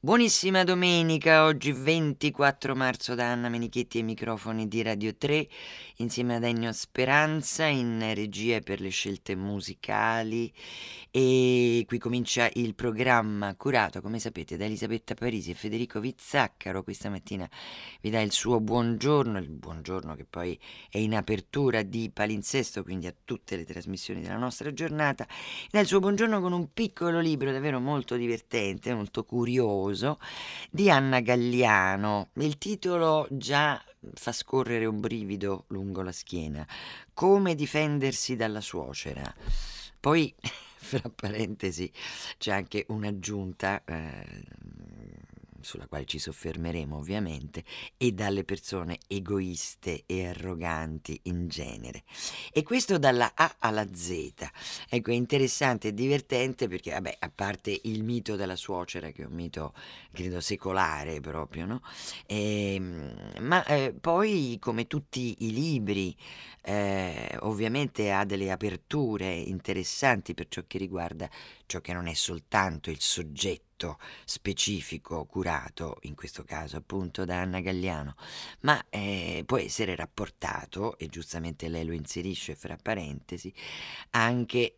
Buonissima domenica, oggi 24 marzo da Anna Menichetti ai microfoni di Radio 3 insieme ad Ennio Speranza in regia per le scelte musicali. E qui comincia il programma curato come sapete da Elisabetta Parisi e Federico Vizzaccaro. Questa mattina vi dà il suo buongiorno il buongiorno che poi è in apertura di palinsesto quindi a tutte le trasmissioni della nostra giornata. Dà il suo buongiorno con un piccolo libro davvero molto divertente molto curioso di Anna Galliano il titolo già fa scorrere un brivido lungo la schiena. Come difendersi dalla suocera. Poi, fra parentesi, c'è anche un'aggiunta. Eh, sulla quale ci soffermeremo ovviamente, e dalle persone egoiste e arroganti in genere. E questo dalla A alla Z. Ecco, è interessante e divertente perché, vabbè, a parte il mito della suocera, che è un mito, credo, secolare proprio, no? E, ehm, ma eh, poi, come tutti i libri, eh, ovviamente ha delle aperture interessanti per ciò che riguarda ciò che non è soltanto il soggetto specifico curato, in questo caso appunto da Anna Galliano, ma eh, può essere rapportato, e giustamente lei lo inserisce fra parentesi, anche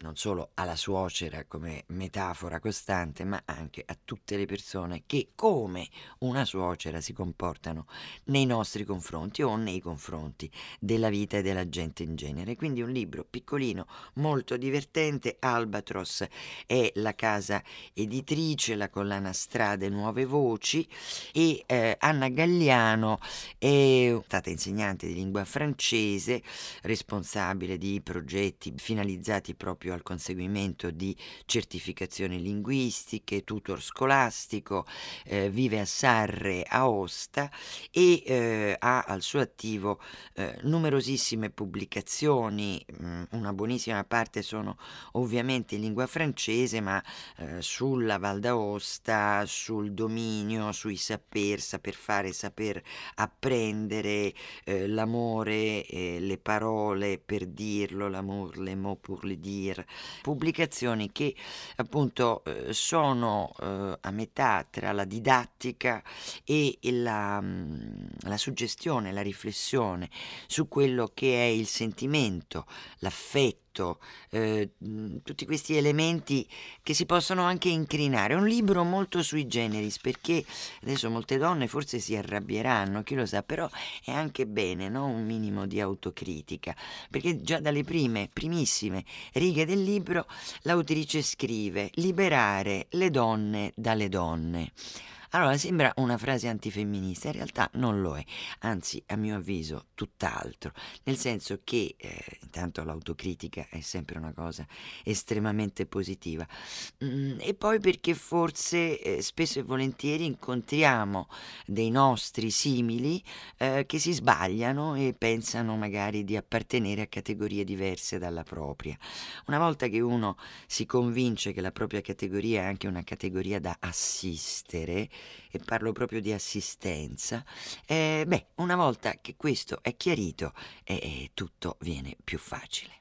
non solo alla suocera come metafora costante, ma anche a tutte le persone che come una suocera si comportano nei nostri confronti o nei confronti della vita e della gente in genere. Quindi un libro piccolino, molto divertente, Albatros è la casa editrice, la collana Strade Nuove Voci e eh, Anna Galliano è stata insegnante di lingua francese, responsabile di progetti finalizzati proprio proprio al conseguimento di certificazioni linguistiche, tutor scolastico, eh, vive a Sarre, Aosta e eh, ha al suo attivo eh, numerosissime pubblicazioni, mh, mm, una buonissima parte sono ovviamente in lingua francese, ma eh, sulla Val d'Aosta, sul dominio, sui saper, saper fare, saper apprendere, eh, l'amore, le parole per dirlo, l'amour, le mots pour le dire, pubblicazioni che appunto eh, sono eh, a metà tra la didattica e la, mm, la suggestione, la riflessione su quello che è il sentimento, l'affetto tutto, eh, tutti questi elementi che si possono anche incrinare. Un libro molto sui generis perché adesso molte donne forse si arrabbieranno, chi lo sa, però è anche bene no? un minimo di autocritica, perché già dalle prime, primissime righe del libro l'autrice scrive liberare le donne dalle donne. Allora sembra una frase antifemminista, in realtà non lo è, anzi a mio avviso tutt'altro, nel senso che eh, intanto l'autocritica è sempre una cosa estremamente positiva mm, e poi perché forse eh, spesso e volentieri incontriamo dei nostri simili eh, che si sbagliano e pensano magari di appartenere a categorie diverse dalla propria. Una volta che uno si convince che la propria categoria è anche una categoria da assistere, e parlo proprio di assistenza, eh, beh, una volta che questo è chiarito, eh, tutto viene più facile.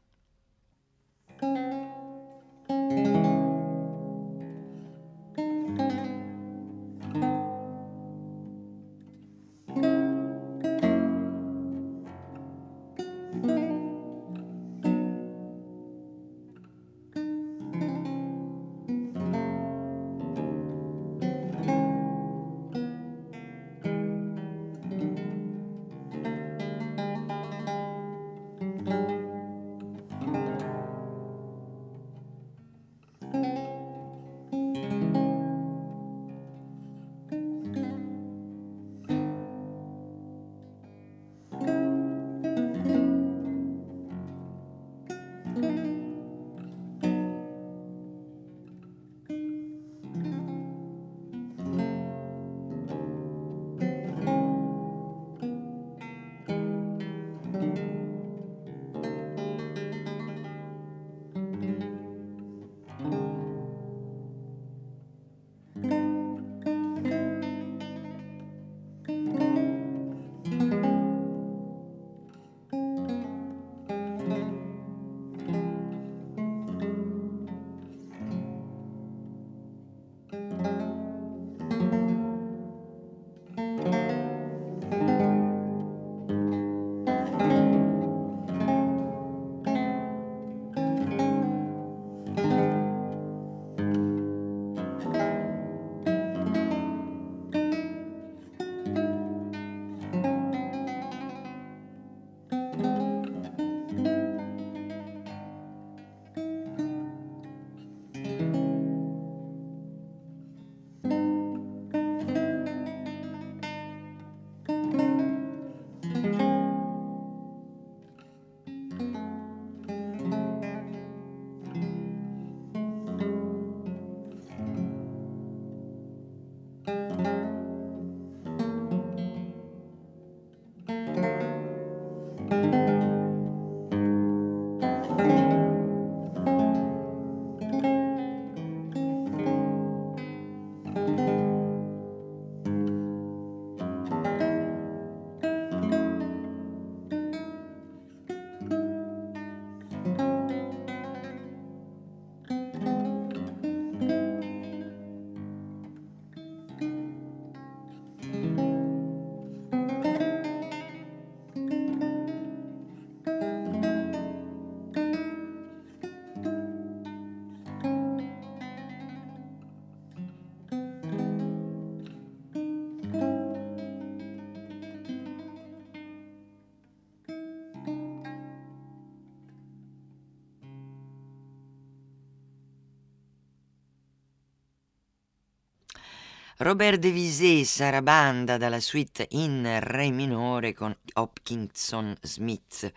Robert de Visé, Sarabanda dalla suite in Re minore con Hopkinson Smith.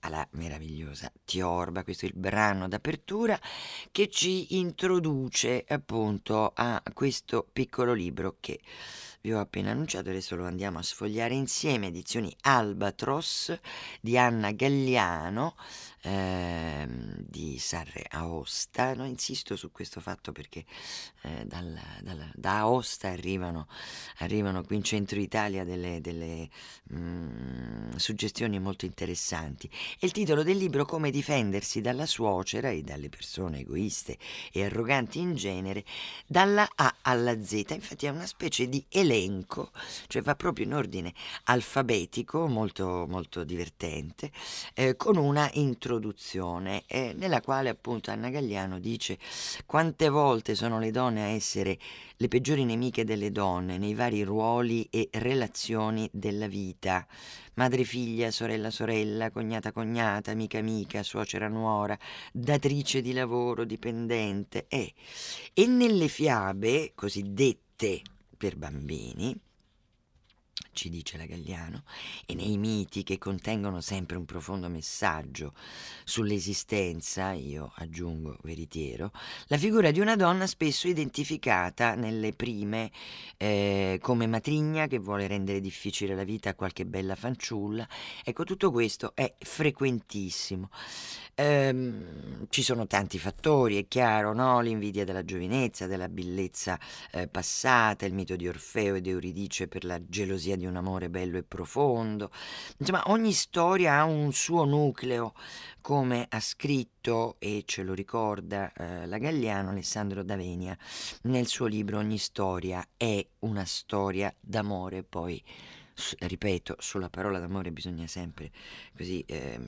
Alla meravigliosa Tiorba, questo è il brano d'apertura che ci introduce appunto a questo piccolo libro che vi ho appena annunciato, adesso lo andiamo a sfogliare insieme, edizioni Albatros di Anna Galliano eh, di Sarre Aosta. No, insisto su questo fatto perché eh, dal, dal, da Aosta arrivano, arrivano, qui in centro Italia delle, delle mh, mm, suggestioni molto interessanti. E il titolo del libro Come difendersi dalla suocera e dalle persone egoiste e arroganti in genere, dalla A alla Z. Infatti è una specie di elenco cioè va proprio in ordine alfabetico, molto, molto divertente, eh, con una introduzione eh, nella quale appunto Anna Gagliano dice quante volte sono le donne a essere le peggiori nemiche delle donne nei vari ruoli e relazioni della vita. Madre figlia, sorella sorella, cognata cognata, amica amica, suocera nuora, datrice di lavoro, dipendente. Eh. E nelle fiabe cosiddette per bambini, ci dice la Galliano, e nei miti che contengono sempre un profondo messaggio sull'esistenza, io aggiungo veritiero, la figura di una donna spesso identificata nelle prime eh, come matrigna che vuole rendere difficile la vita a qualche bella fanciulla. Ecco, tutto questo è frequentissimo. Ehm, ci sono tanti fattori, è chiaro, no? l'invidia della giovinezza, della bellezza eh, passata, il mito di Orfeo ed Euridice per la gelosia di un amore bello e profondo. Insomma, ogni storia ha un suo nucleo, come ha scritto e ce lo ricorda eh, la Galliano Alessandro Davenia nel suo libro Ogni storia è una storia d'amore, poi ripeto, sulla parola d'amore bisogna sempre così eh,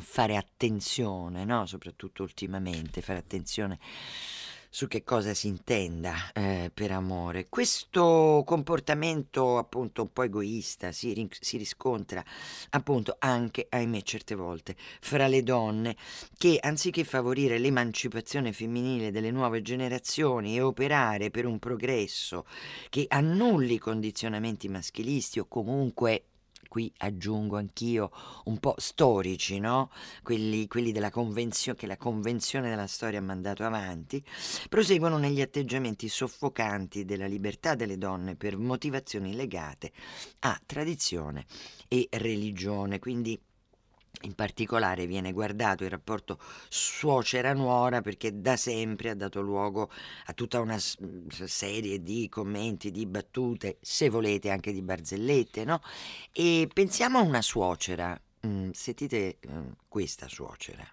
fare attenzione, no? soprattutto ultimamente, fare attenzione su che cosa si intenda eh, per amore. Questo comportamento appunto un po' egoista si, si, riscontra appunto anche, ahimè, certe volte fra le donne che anziché favorire l'emancipazione femminile delle nuove generazioni e operare per un progresso che annulli i condizionamenti maschilisti o comunque qui aggiungo anch'io un po' storici, no? quelli, quelli che la convenzione della storia ha mandato avanti, proseguono negli atteggiamenti soffocanti della libertà delle donne per motivazioni legate a tradizione e religione. Quindi in particolare viene guardato il rapporto suocera-nuora perché da sempre ha dato luogo a tutta una serie di commenti, di battute, se volete anche di barzellette, no? E pensiamo a una suocera, mm, sentite mm, questa suocera.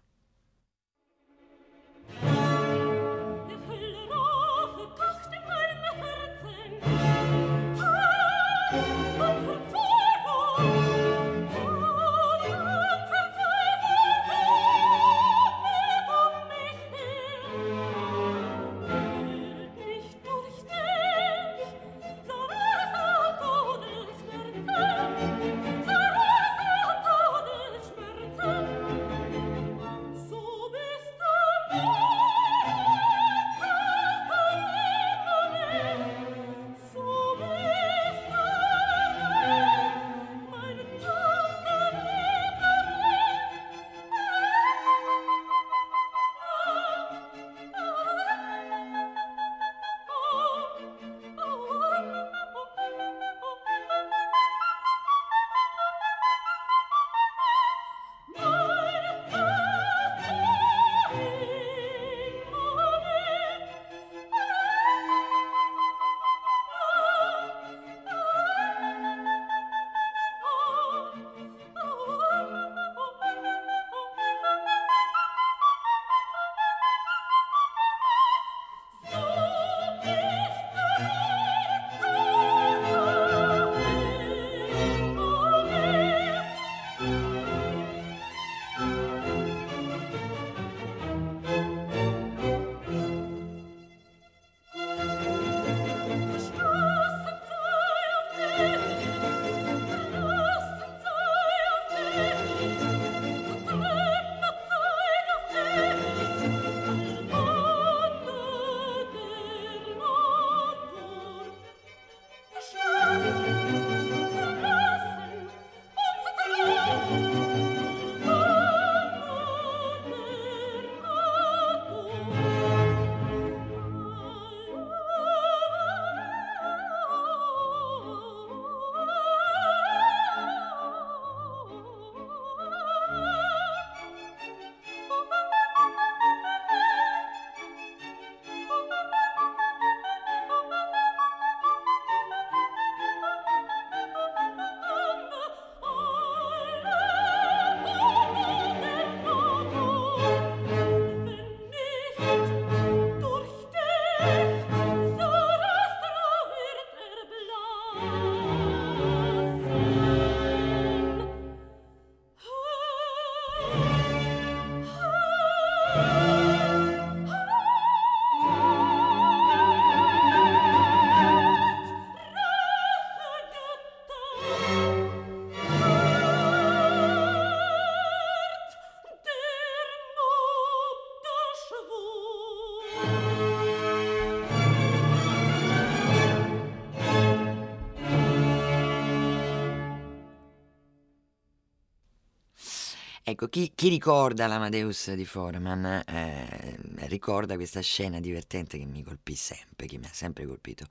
Ecco, chi, chi ricorda l'Amadeus di Foreman eh, ricorda questa scena divertente che mi colpì sempre, che mi ha sempre colpito,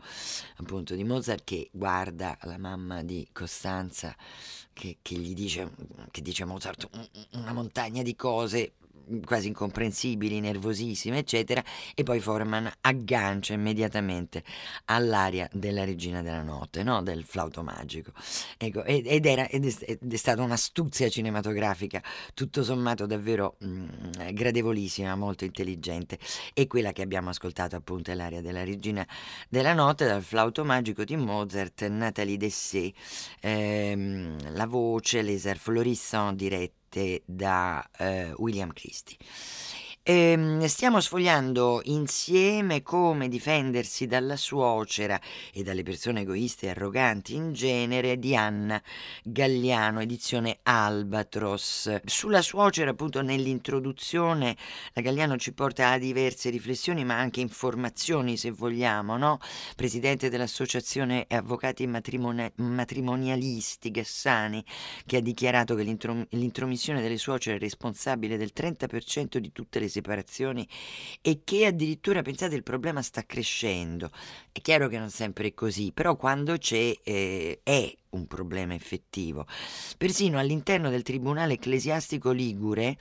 appunto di Mozart che guarda la mamma di Costanza che, che gli dice, che dice Mozart una montagna di cose quasi incomprensibili, nervosissime, eccetera, e poi Foreman aggancia immediatamente all'aria della regina della notte, no? del flauto magico. Ecco, ed, era, ed è, ed è stata un'astuzia cinematografica tutto sommato davvero mh, mm, gradevolissima, molto intelligente, e quella che abbiamo ascoltato appunto è l'aria della regina della notte dal flauto magico di Mozart, Nathalie Dessé, ehm, la voce, les airs florissants diretti scritte da eh, William Christie. Ehm, stiamo sfogliando insieme come difendersi dalla suocera e dalle persone egoiste e arroganti in genere di Anna Galliano, edizione Albatros. Sulla suocera, appunto, nell'introduzione, la Galliano ci porta a diverse riflessioni, ma anche informazioni, se vogliamo, no? Presidente dell'Associazione Avvocati Matrimoni- Matrimonialisti Gassani, che ha dichiarato che l'introm- l'intromissione delle suocere è responsabile del 30% di tutte le separazioni e che addirittura, pensate, il problema sta crescendo. È chiaro che non sempre è così, però quando c'è eh, è un problema effettivo. Persino all'interno del Tribunale Ecclesiastico Ligure,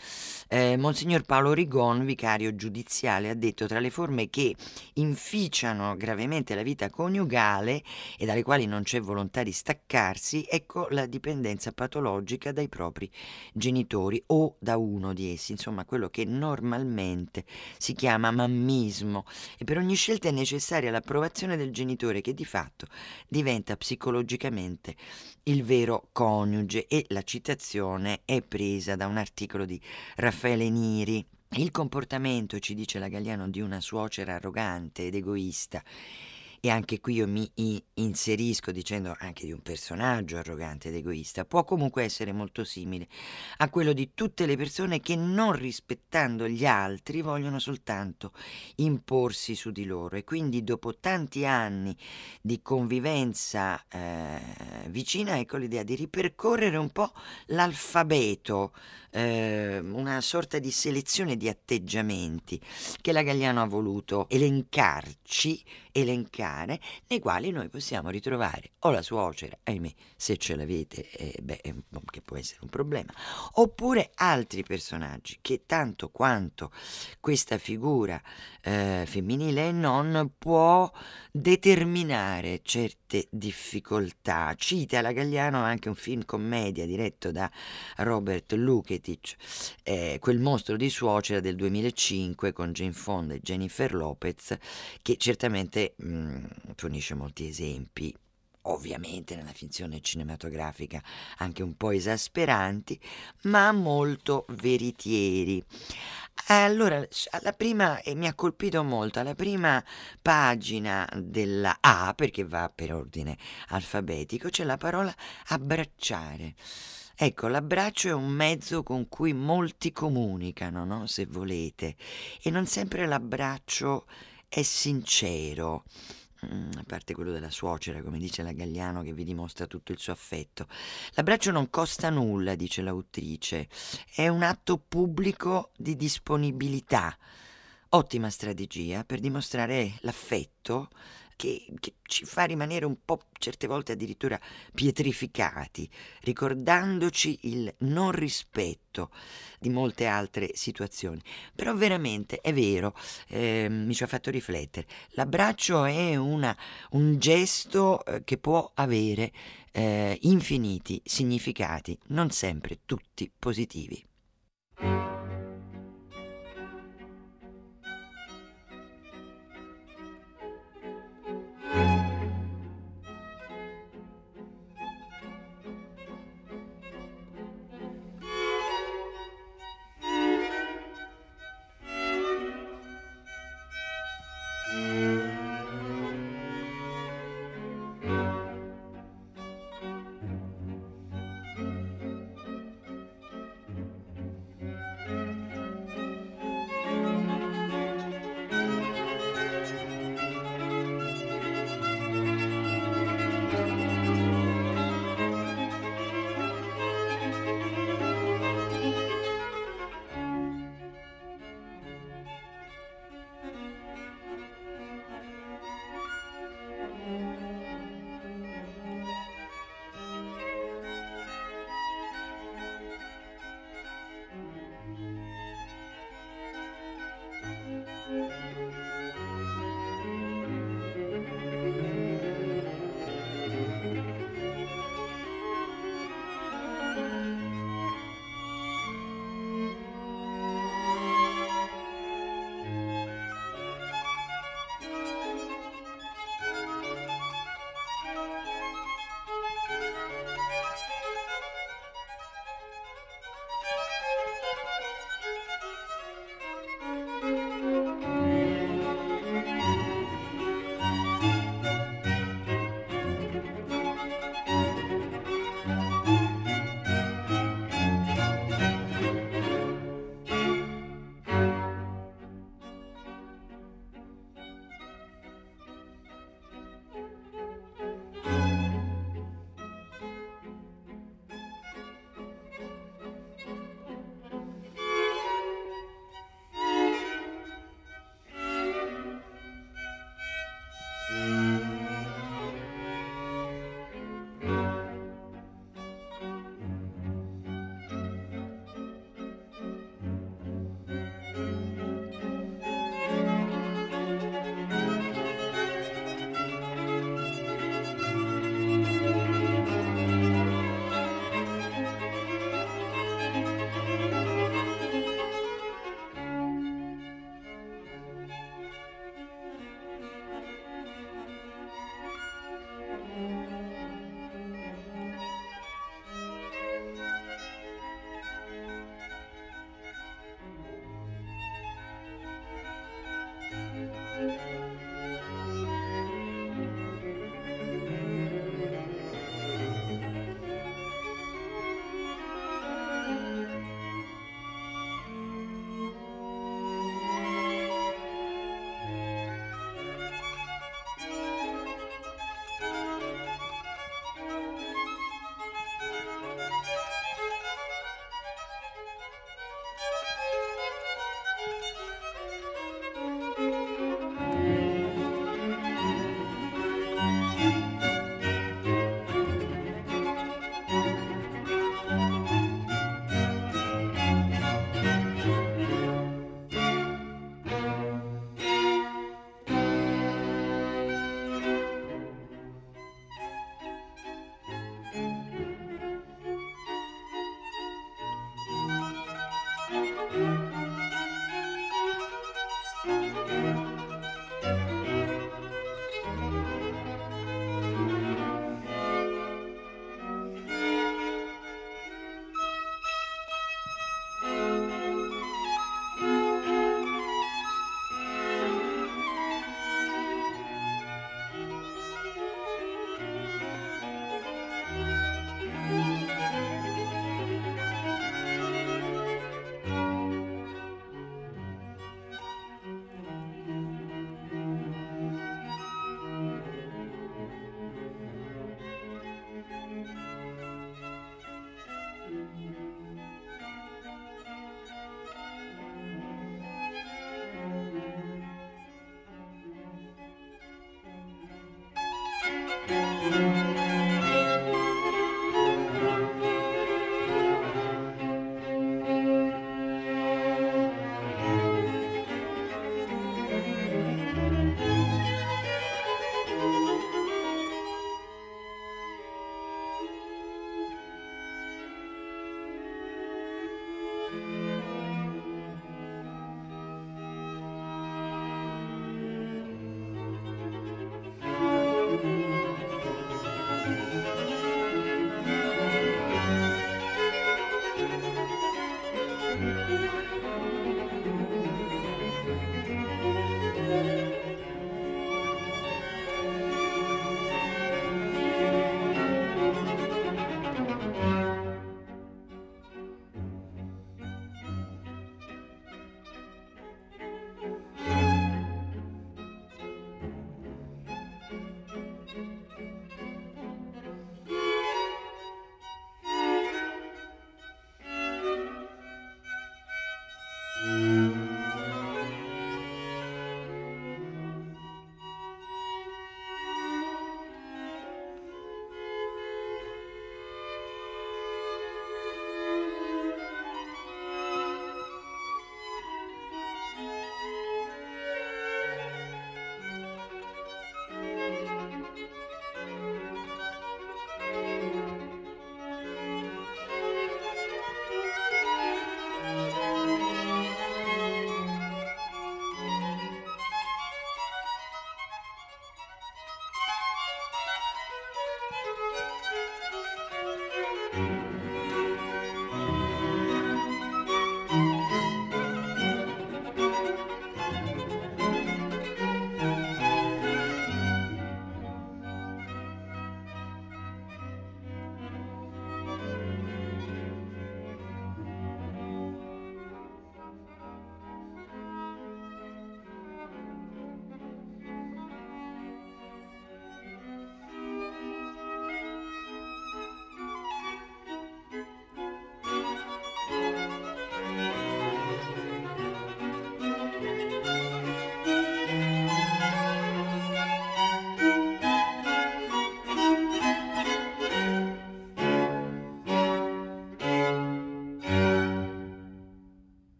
eh, Monsignor Paolo Rigon, vicario giudiziale, ha detto tra le forme che inficiano gravemente la vita coniugale e dalle quali non c'è volontà di staccarsi, ecco la dipendenza patologica dai propri genitori o da uno di essi, insomma quello che normalmente si chiama mammismo e per ogni scelta è necessaria l'approvazione del genitore che di fatto diventa psicologicamente il vero coniuge e la citazione è presa da un articolo di Raffaele Niri. Il comportamento, ci dice la Galliano, di una suocera arrogante ed egoista e anche qui io mi inserisco dicendo anche di un personaggio arrogante ed egoista, può comunque essere molto simile a quello di tutte le persone che non rispettando gli altri vogliono soltanto imporsi su di loro. E quindi dopo tanti anni di convivenza eh, vicina ecco l'idea di ripercorrere un po' l'alfabeto, eh, una sorta di selezione di atteggiamenti che la Galliano ha voluto elencarci elencare, nei quali noi possiamo ritrovare o la suocera, ahimè, se ce l'avete, eh, beh, che può essere un problema, oppure altri personaggi che tanto quanto questa figura eh, femminile e non può determinare certe difficoltà. Cita la Gagliano anche un film commedia diretto da Robert Luketic, eh, quel mostro di suocera del 2005 con Jane Fonda e Jennifer Lopez, che certamente mh, mm, fornisce molti esempi ovviamente nella finzione cinematografica anche un po' esasperanti, ma molto veritieri. Allora, alla prima, e mi ha colpito molto, alla prima pagina della A, perché va per ordine alfabetico, c'è la parola abbracciare. Ecco, l'abbraccio è un mezzo con cui molti comunicano, no? se volete, e non sempre l'abbraccio è sincero. Mm, a parte quello della suocera, come dice la Gagliano, che vi dimostra tutto il suo affetto. L'abbraccio non costa nulla, dice l'autrice, è un atto pubblico di disponibilità. Ottima strategia per dimostrare l'affetto che, che, ci fa rimanere un po' certe volte addirittura pietrificati, ricordandoci il non rispetto di molte altre situazioni. Però veramente è vero, eh, mi ci ha fatto riflettere, l'abbraccio è una, un gesto eh, che può avere eh, infiniti significati, non sempre tutti positivi.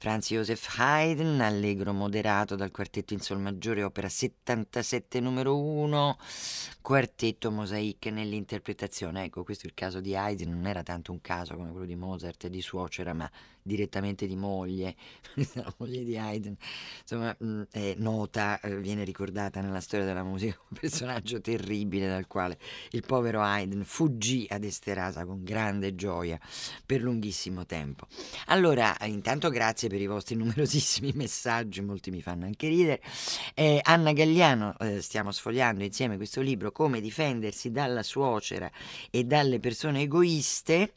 Franz Joseph Haydn, allegro moderato dal quartetto in sol maggiore, opera 77 numero 1, quartetto Mosaic nell'interpretazione. Ecco, questo è il caso di Haydn, non era tanto un caso come quello di Mozart e di suocera, ma direttamente di moglie, la moglie di Haydn, insomma mm, è nota, eh, viene ricordata nella storia della musica un personaggio terribile dal quale il povero Haydn fuggì ad Esterasa con grande gioia per lunghissimo tempo. Allora, intanto grazie per i vostri numerosissimi messaggi, molti mi fanno anche ridere. Eh, Anna Galliano, eh, stiamo sfogliando insieme questo libro, Come difendersi dalla suocera e dalle persone egoiste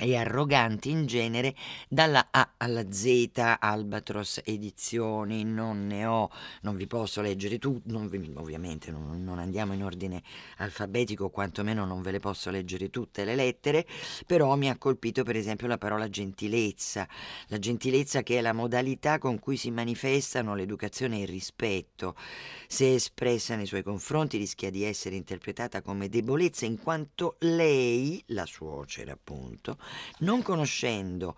e arroganti in genere dalla A alla Z Albatros Edizioni. Non ne ho non vi posso leggere tutte ovviamente non, non, andiamo in ordine alfabetico quantomeno non ve le posso leggere tutte le lettere però mi ha colpito per esempio la parola gentilezza. La gentilezza che è la modalità con cui si manifestano l'educazione e il rispetto. Se espressa nei suoi confronti rischia di essere interpretata come debolezza in quanto lei la suocera appunto non conoscendo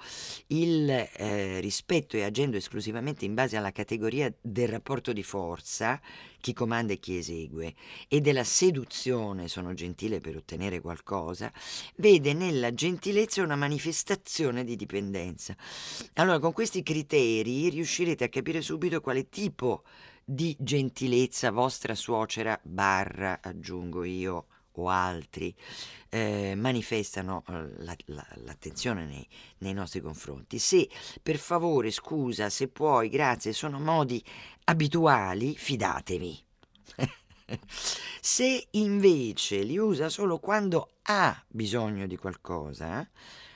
il eh, rispetto e agendo esclusivamente in base alla categoria del rapporto di forza, chi comanda e chi esegue, e della seduzione, sono gentile per ottenere qualcosa, vede nella gentilezza una manifestazione di dipendenza. Allora, con questi criteri riuscirete a capire subito quale tipo di gentilezza vostra suocera barra, aggiungo io, o altri eh, manifestano eh, la, la, l'attenzione nei, nei, nostri confronti. Se per favore, scusa, se puoi, grazie, sono modi abituali, fidatevi. se invece li usa solo quando ha bisogno di qualcosa,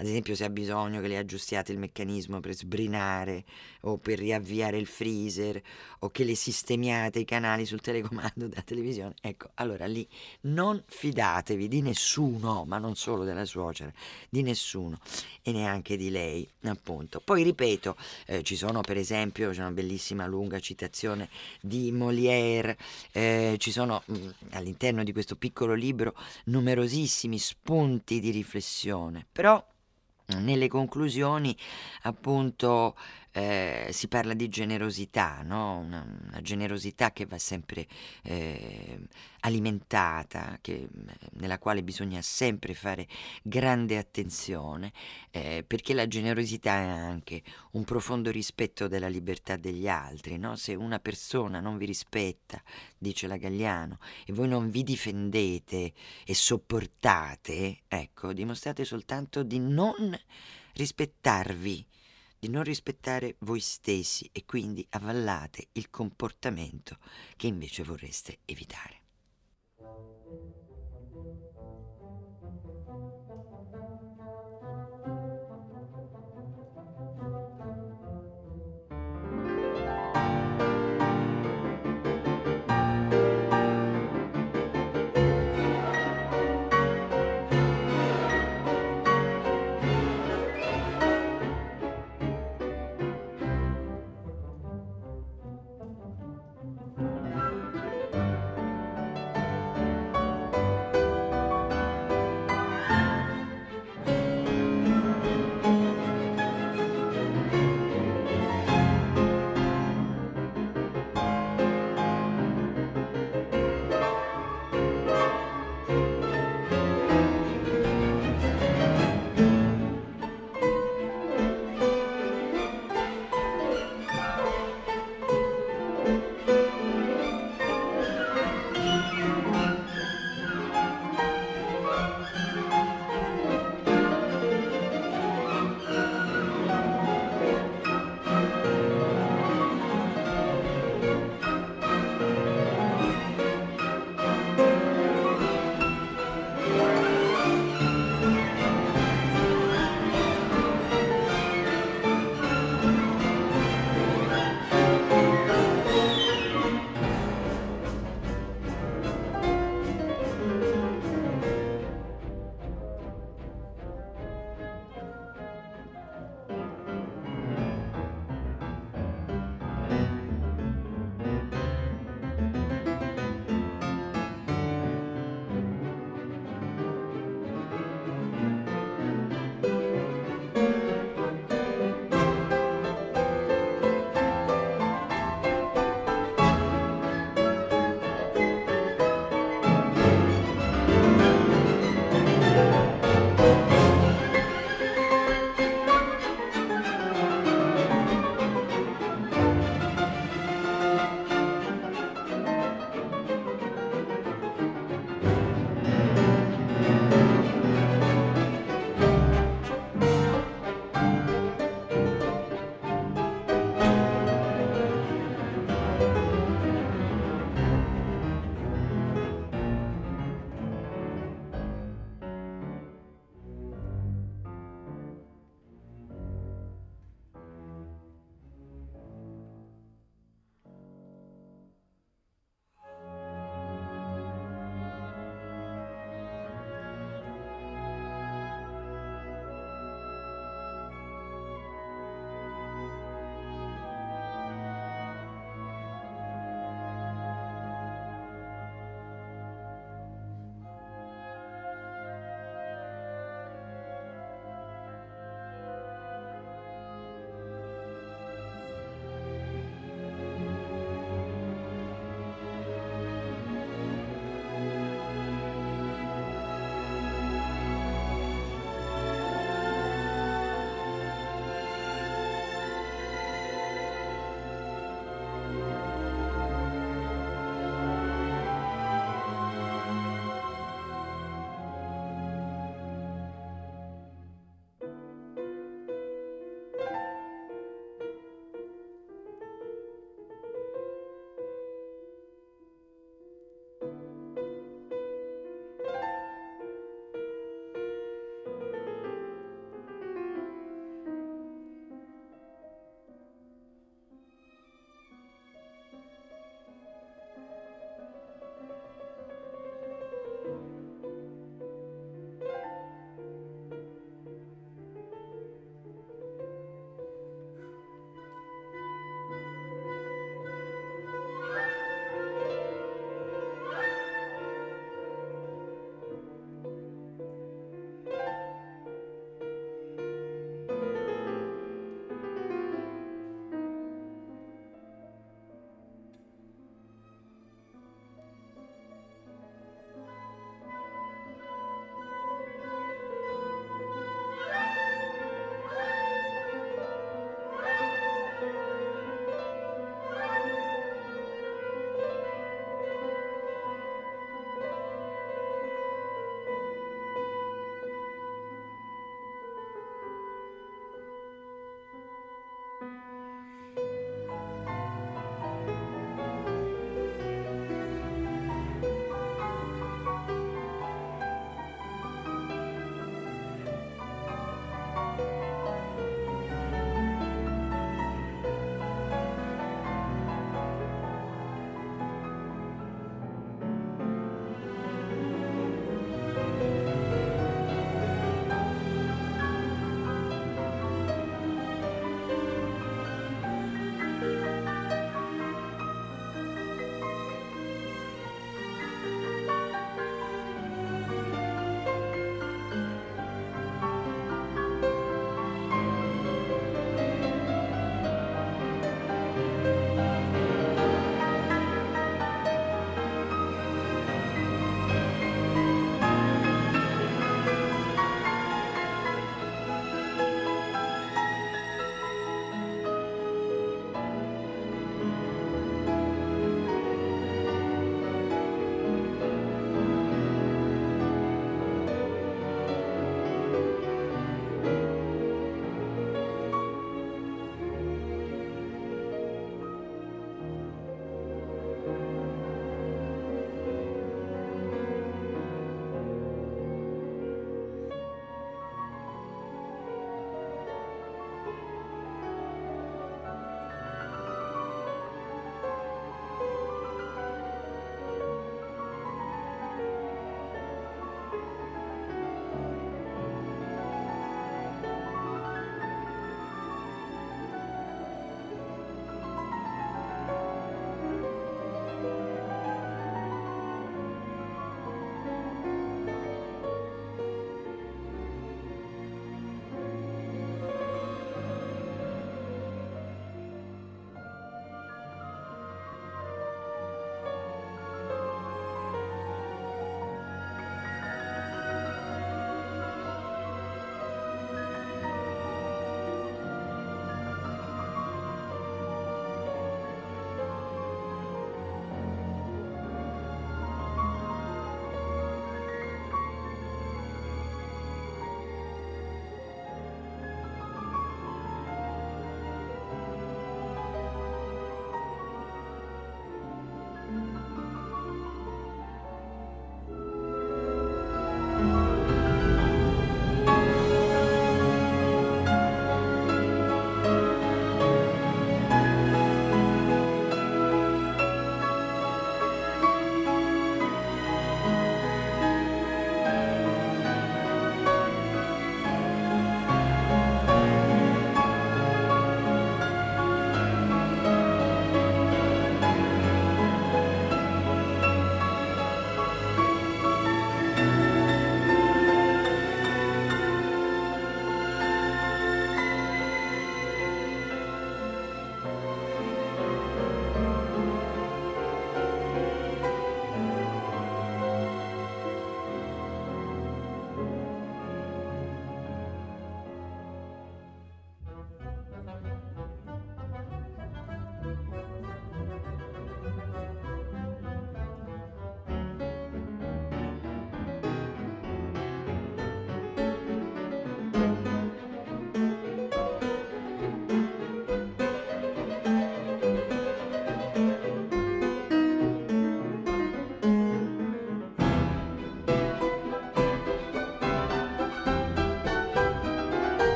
ad esempio se ha bisogno che le aggiustiate il meccanismo per sbrinare o per riavviare il freezer o che le sistemiate i canali sul telecomando della televisione, ecco, allora lì non fidatevi di nessuno, ma non solo della suocera, di nessuno e neanche di lei, appunto. Poi ripeto, eh, ci sono per esempio, c'è una bellissima lunga citazione di Molière, eh, ci sono mh, mm, all'interno di questo piccolo libro numerosissimi spunti di riflessione, però nelle conclusioni appunto eh, si parla di generosità, no? una, una, generosità che va sempre eh, alimentata, che, nella quale bisogna sempre fare grande attenzione, eh, perché la generosità è anche un profondo rispetto della libertà degli altri. No? Se una persona non vi rispetta, dice la Galliano, e voi non vi difendete e sopportate, ecco, dimostrate soltanto di non rispettarvi di non rispettare voi stessi e quindi avvallate il comportamento che invece vorreste evitare.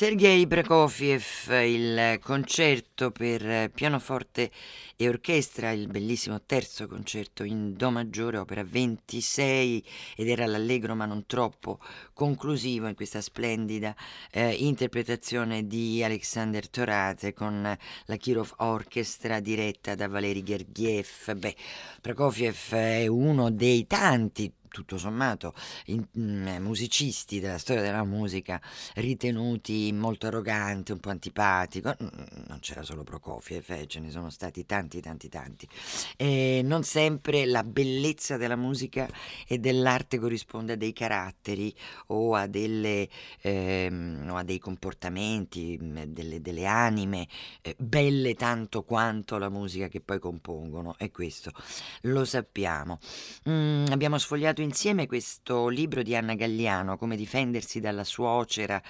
Sergei Prokofiev, il concerto per pianoforte e orchestra, il bellissimo terzo concerto in Do maggiore, opera 26 ed era l'allegro ma non troppo conclusivo in questa splendida eh, interpretazione di Alexander Torate con la Kirov Orchestra diretta da Valery Gergiev. Beh, Prokofiev è uno dei tanti tutto sommato in, mm, musicisti della storia della musica ritenuti molto arroganti, un po' antipatico, non c'era solo Prokofiev, eh, ce ne sono stati tanti tanti tanti. E non sempre la bellezza della musica e dell'arte corrisponde a dei caratteri o a, delle, ehm, o a dei comportamenti, mm, delle, delle anime eh, belle tanto quanto la musica che poi compongono e questo lo sappiamo. Mm, abbiamo sfogliato letto insieme questo libro di Anna Galliano, Come difendersi dalla suocera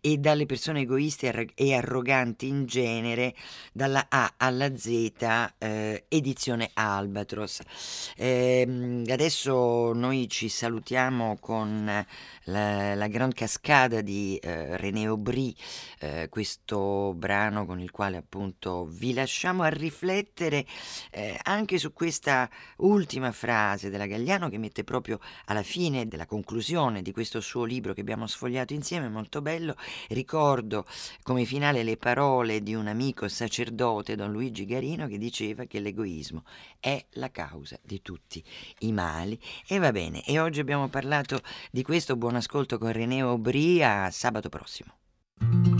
e dalle persone egoiste e arroganti in genere, dalla A alla Z, eh, edizione Albatros. Eh, adesso noi ci salutiamo con la, la Grande Cascada di eh, René Aubry, eh, questo brano con il quale appunto vi lasciamo a riflettere eh, anche su questa ultima frase della Galliano che mette proprio alla fine della conclusione di questo suo libro che abbiamo sfogliato insieme, molto bello. Ricordo come finale le parole di un amico sacerdote, Don Luigi Garino, che diceva che l'egoismo è la causa di tutti i mali. E va bene, e oggi abbiamo parlato di questo buon ascolto con René Aubry a sabato prossimo.